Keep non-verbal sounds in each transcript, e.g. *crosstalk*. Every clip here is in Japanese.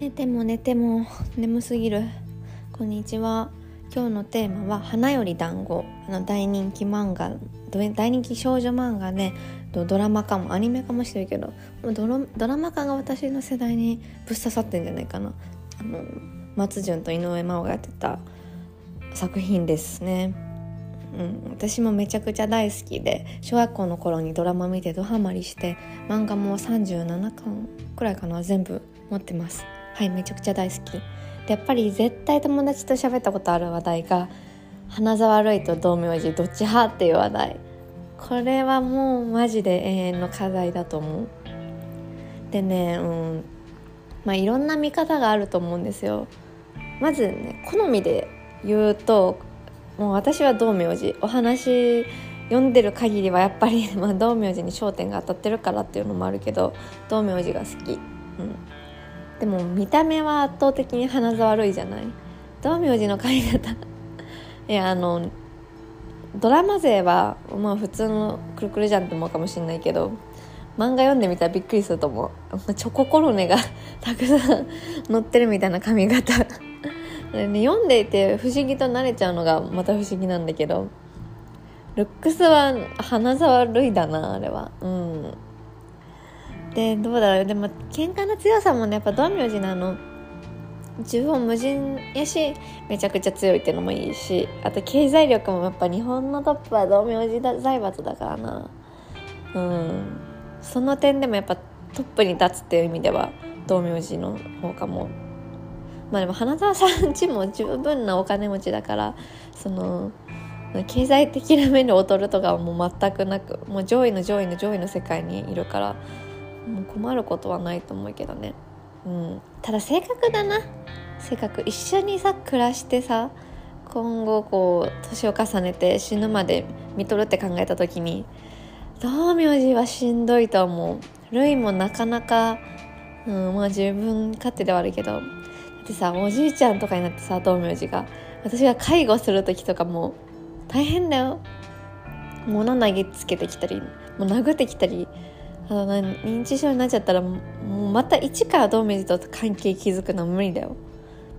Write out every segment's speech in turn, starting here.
寝ても寝ても眠すぎる。こんにちは。今日のテーマは花より団子。あの大人気漫画。大人気少女漫画でドラマ化もアニメ化もしてるけどドドラマ化が私の世代にぶっ刺さってんじゃないかな。あの松潤と井上真央がやってた作品ですね。うん、私もめちゃくちゃ大好きで小学校の頃にドラマ見てドハマりして漫画も37巻くらいかな全部持ってます。はいめちゃくちゃ大好き。でやっぱり絶対友達と喋ったことある話題が花沢類と道明寺どっち派っていう話題これはもうマジで永遠の課題だと思う。でねうん。まあいろんな見方があると思うんですよ。まずね好みで言うともう私は道明寺。お話読んでる限りはやっぱり、まあ、道明寺に焦点が当たってるからっていうのもあるけど道明寺が好き、うん、でも見た目は圧倒的に鼻ざ悪いじゃない？道明寺の髪型 *laughs* いやあのドラマ勢はまあ普通のくるくるじゃんって思うかもしれないけど漫画読んでみたらびっくりすると思う。チョココロネが *laughs* たくさん載ってるみたいな髪型。*laughs* ね、読んでいて不思議と慣れちゃうのがまた不思議なんだけど。ルックスは花沢類だなあれは。うん。でどうだろう。でも喧嘩の強さもねやっぱ道明寺の。あの縦横無尽やしめちゃくちゃ強いっていうのもいいしあと経済力もやっぱ日本のトップは道明寺財閥だからな。うん。その点でもやっぱトップに立つっていう意味では道明寺の方かも。まあでも花澤さんちも十分なお金持ちだからその経済的な面で劣るとかはもう全くなくもう上位の上位の上位の世界にいるから。もう困ることはないと思うけどね、うん、ただ性格だな。性格一緒にさ暮らしてさ今後こう年を重ねて死ぬまで見とるって考えた時に道明寺はしんどいと思う。るいもなかなか、うん、まあ自分勝手ではあるけど。だってさおじいちゃんとかになってさ道明寺が。私が介護する時とかも大変だよ。物投げつけてきたりもう殴ってきたりあの認知症になっちゃったらもうまた一から道明寺と関係築くのは無理だよ。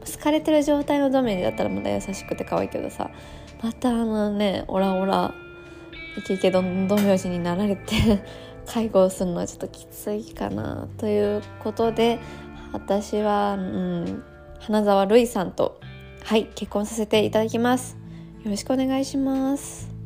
好かれてる状態の道明寺だったらまだ優しくて可愛いけどさ。またあのねオラオライケイケどん道明寺になられて *laughs* 介護をするのはちょっときついかなということで私はうん花沢るいさんとはい結婚させていただきます。よろしくお願いします。